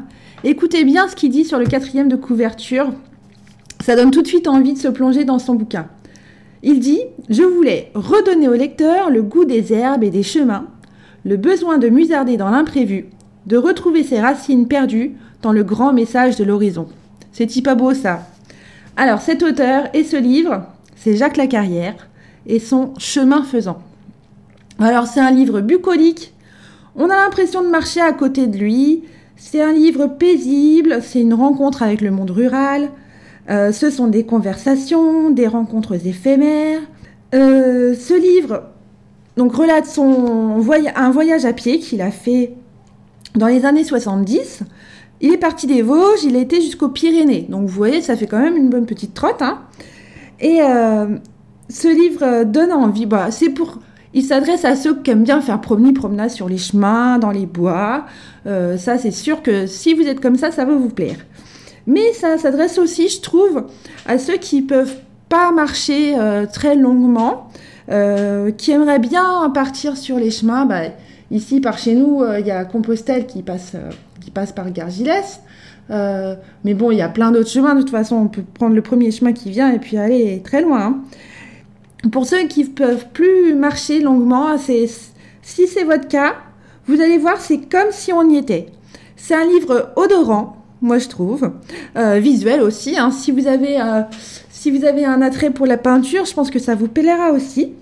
Écoutez bien ce qu'il dit sur le quatrième de couverture. Ça donne tout de suite envie de se plonger dans son bouquin. Il dit Je voulais redonner au lecteur le goût des herbes et des chemins, le besoin de musarder dans l'imprévu, de retrouver ses racines perdues dans le grand message de l'horizon. C'est pas beau ça Alors cet auteur et ce livre, c'est Jacques Lacarrière et son Chemin faisant. Alors c'est un livre bucolique, on a l'impression de marcher à côté de lui, c'est un livre paisible, c'est une rencontre avec le monde rural, euh, ce sont des conversations, des rencontres éphémères. Euh, ce livre donc, relate son un voyage à pied qu'il a fait dans les années 70. Il est parti des Vosges, il a été jusqu'aux Pyrénées. Donc vous voyez, ça fait quand même une bonne petite trotte. hein. Et euh, ce livre donne envie. Bah, c'est pour. Il s'adresse à ceux qui aiment bien faire promener, promenade sur les chemins, dans les bois. Euh, ça, c'est sûr que si vous êtes comme ça, ça va vous plaire. Mais ça s'adresse aussi, je trouve, à ceux qui peuvent pas marcher euh, très longuement, euh, qui aimeraient bien partir sur les chemins. Bah, ici, par chez nous, il y a Compostelle qui passe, qui passe par Gargilès. Mais bon, il y a plein d'autres chemins. De toute façon, on peut prendre le premier chemin qui vient et puis aller très loin. hein. Pour ceux qui peuvent plus marcher longuement, si c'est votre cas, vous allez voir, c'est comme si on y était. C'est un livre odorant, moi je trouve, euh, visuel aussi. hein. Si vous avez euh, si vous avez un attrait pour la peinture, je pense que ça vous plaira aussi.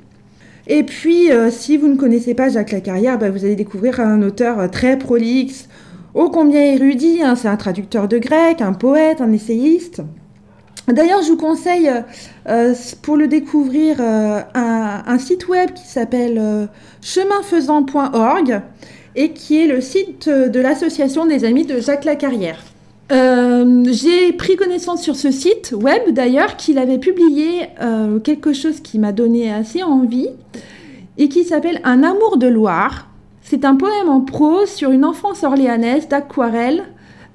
Et puis, euh, si vous ne connaissez pas Jacques Lacarrière, bah, vous allez découvrir un auteur très prolixe, ô combien érudit. hein. C'est un traducteur de grec, un poète, un essayiste. D'ailleurs, je vous conseille, euh, euh, pour le découvrir, euh, un, site web qui s'appelle cheminfaisant.org et qui est le site de l'association des amis de Jacques Lacarrière. J'ai pris connaissance sur ce site web d'ailleurs qu'il avait publié quelque chose qui m'a donné assez envie et qui s'appelle Un amour de Loire. C'est un poème en prose sur une enfance orléanaise d'aquarelle,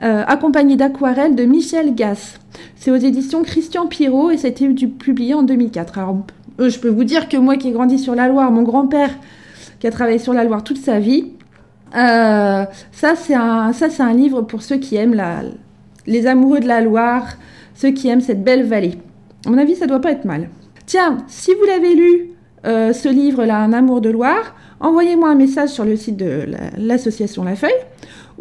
euh, accompagnée d'aquarelle de Michel Gass. C'est aux éditions Christian Pirot et c'était du- publié en 2004. Alors, euh, je peux vous dire que moi qui ai grandi sur la Loire, mon grand-père qui a travaillé sur la Loire toute sa vie, euh, ça c'est un, ça, livre pour ceux qui aiment les amoureux de la Loire, ceux qui aiment cette belle vallée. À mon avis, ça doit pas être mal. Tiens, si vous l'avez lu, ce livre-là, Un amour de Loire, envoyez-moi un message sur le site de la- l'association La Feuille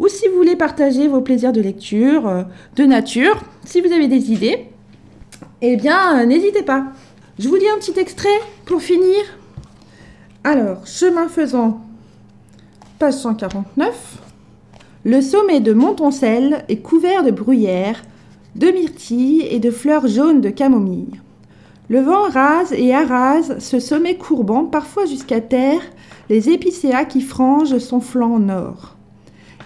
ou si vous voulez partager vos plaisirs de lecture, euh, de nature, si vous avez des idées, eh bien, euh, n'hésitez pas. Je vous lis un petit extrait pour finir. Alors, chemin faisant, page 149. Le sommet de Montoncelle est couvert de bruyères, de myrtilles et de fleurs jaunes de camomille. Le vent rase et arrase ce sommet courbant, parfois jusqu'à terre, les épicéas qui frangent son flanc nord.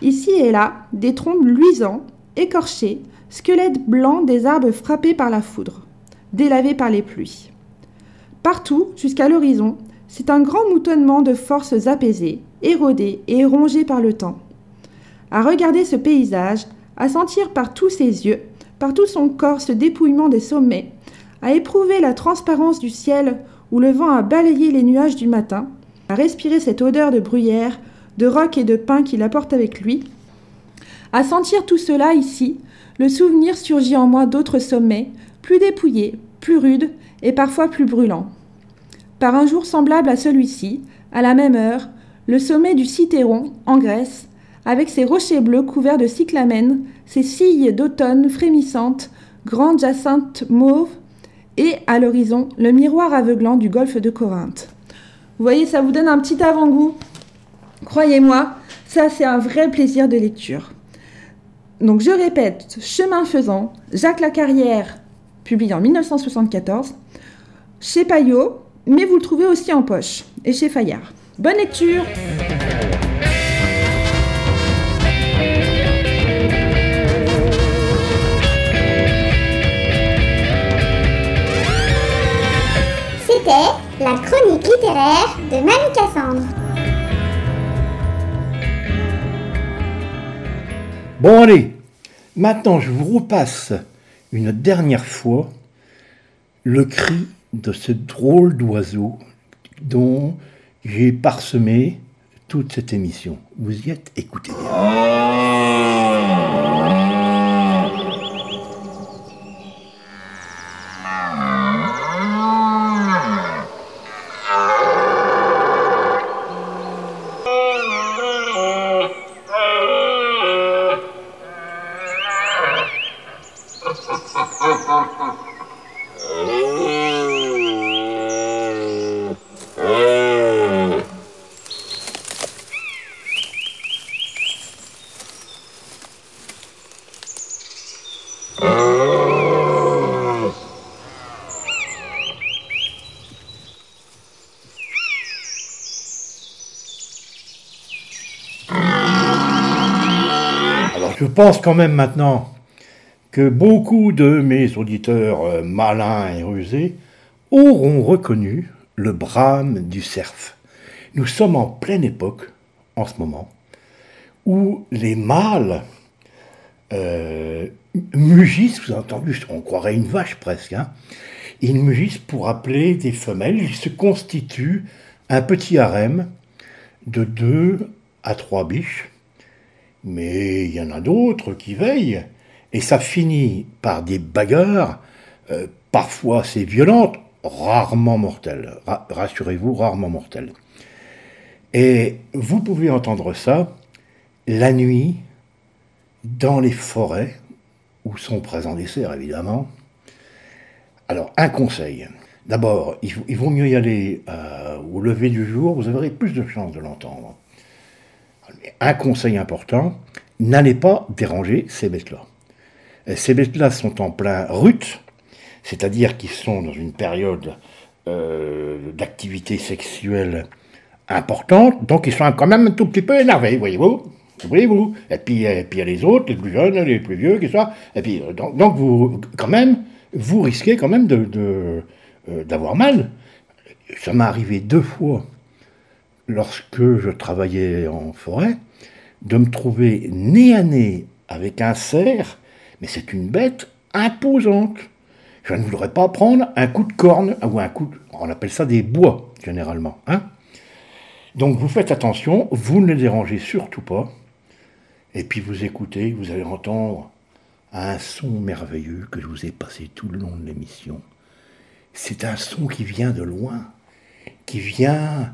Ici et là, des troncs luisants, écorchés, squelettes blancs des arbres frappés par la foudre, délavés par les pluies. Partout, jusqu'à l'horizon, c'est un grand moutonnement de forces apaisées, érodées et rongées par le temps. À regarder ce paysage, à sentir par tous ses yeux, par tout son corps ce dépouillement des sommets, à éprouver la transparence du ciel où le vent a balayé les nuages du matin, à respirer cette odeur de bruyère, de roc et de pin qu'il apporte avec lui. À sentir tout cela ici, le souvenir surgit en moi d'autres sommets, plus dépouillés, plus rudes et parfois plus brûlants. Par un jour semblable à celui-ci, à la même heure, le sommet du Citeron, en Grèce, avec ses rochers bleus couverts de cyclamènes, ses cilles d'automne frémissantes, grandes jacinthes mauves, et à l'horizon, le miroir aveuglant du golfe de Corinthe. Vous voyez, ça vous donne un petit avant-goût. Croyez-moi, ça c'est un vrai plaisir de lecture. Donc je répète, chemin faisant, Jacques Lacarrière, publié en 1974, chez Payot, mais vous le trouvez aussi en poche, et chez Fayard. Bonne lecture C'était la chronique littéraire de Mamie Cassandre. Bon allez, maintenant je vous repasse une dernière fois le cri de ce drôle d'oiseau dont j'ai parsemé toute cette émission. Vous y êtes, écoutez bien. Pense quand même maintenant que beaucoup de mes auditeurs euh, malins et rusés auront reconnu le brame du cerf. Nous sommes en pleine époque, en ce moment, où les mâles euh, mugissent, vous avez entendu, on croirait une vache presque, hein. ils mugissent pour appeler des femelles, ils se constituent un petit harem de deux à trois biches, mais il y en a d'autres qui veillent, et ça finit par des bagarres, euh, parfois assez violentes, rarement mortelles, Ra- rassurez-vous, rarement mortelles. Et vous pouvez entendre ça la nuit dans les forêts où sont présents des cerfs, évidemment. Alors, un conseil. D'abord, il vaut mieux y aller euh, au lever du jour, vous aurez plus de chances de l'entendre. Un conseil important, n'allez pas déranger ces bêtes-là. Euh, Ces bêtes-là sont en plein rut, c'est-à-dire qu'ils sont dans une période euh, d'activité sexuelle importante, donc ils sont quand même un tout petit peu énervés, voyez-vous. Voyez-vous. Et puis, il y a les autres, les plus jeunes, les plus vieux, qui sont. Et puis, euh, donc, vous, quand même, vous risquez quand même de, d'avoir mal. Ça m'est arrivé deux fois lorsque je travaillais en forêt, de me trouver nez à nez avec un cerf, mais c'est une bête imposante. Je ne voudrais pas prendre un coup de corne, ou un coup de... On appelle ça des bois, généralement. Hein Donc vous faites attention, vous ne les dérangez surtout pas, et puis vous écoutez, vous allez entendre un son merveilleux que je vous ai passé tout le long de l'émission. C'est un son qui vient de loin, qui vient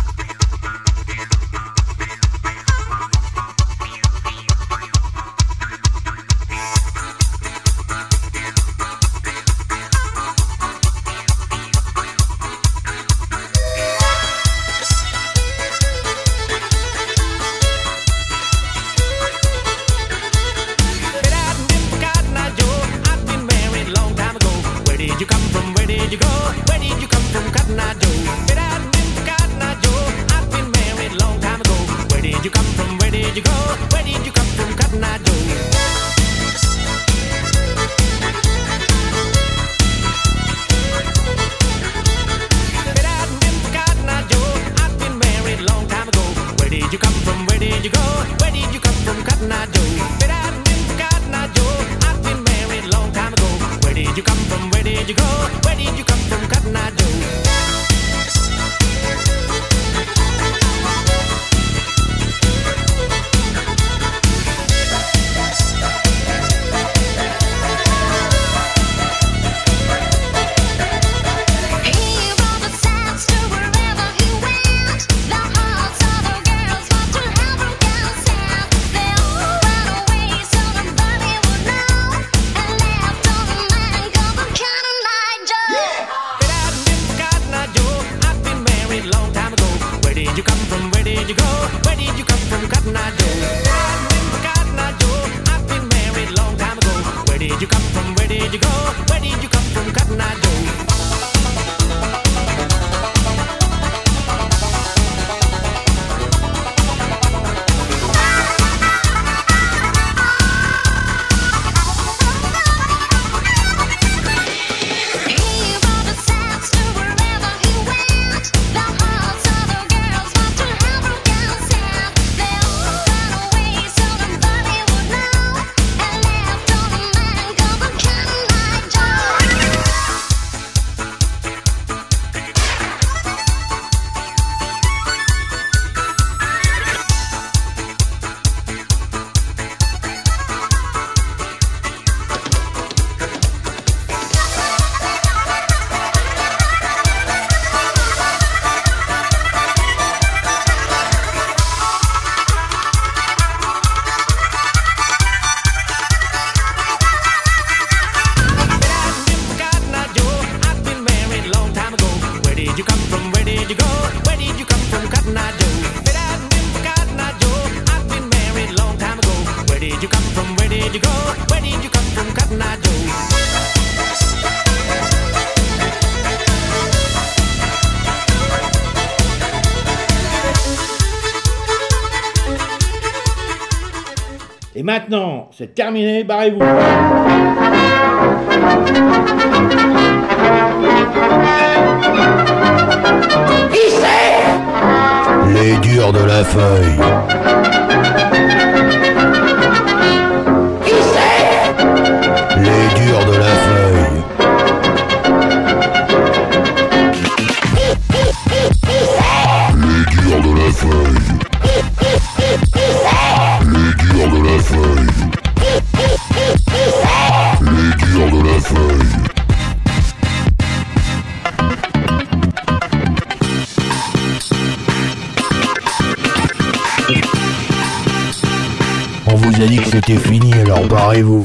C'est terminé, barrez-vous. Les durs de la feuille. préparez-vous.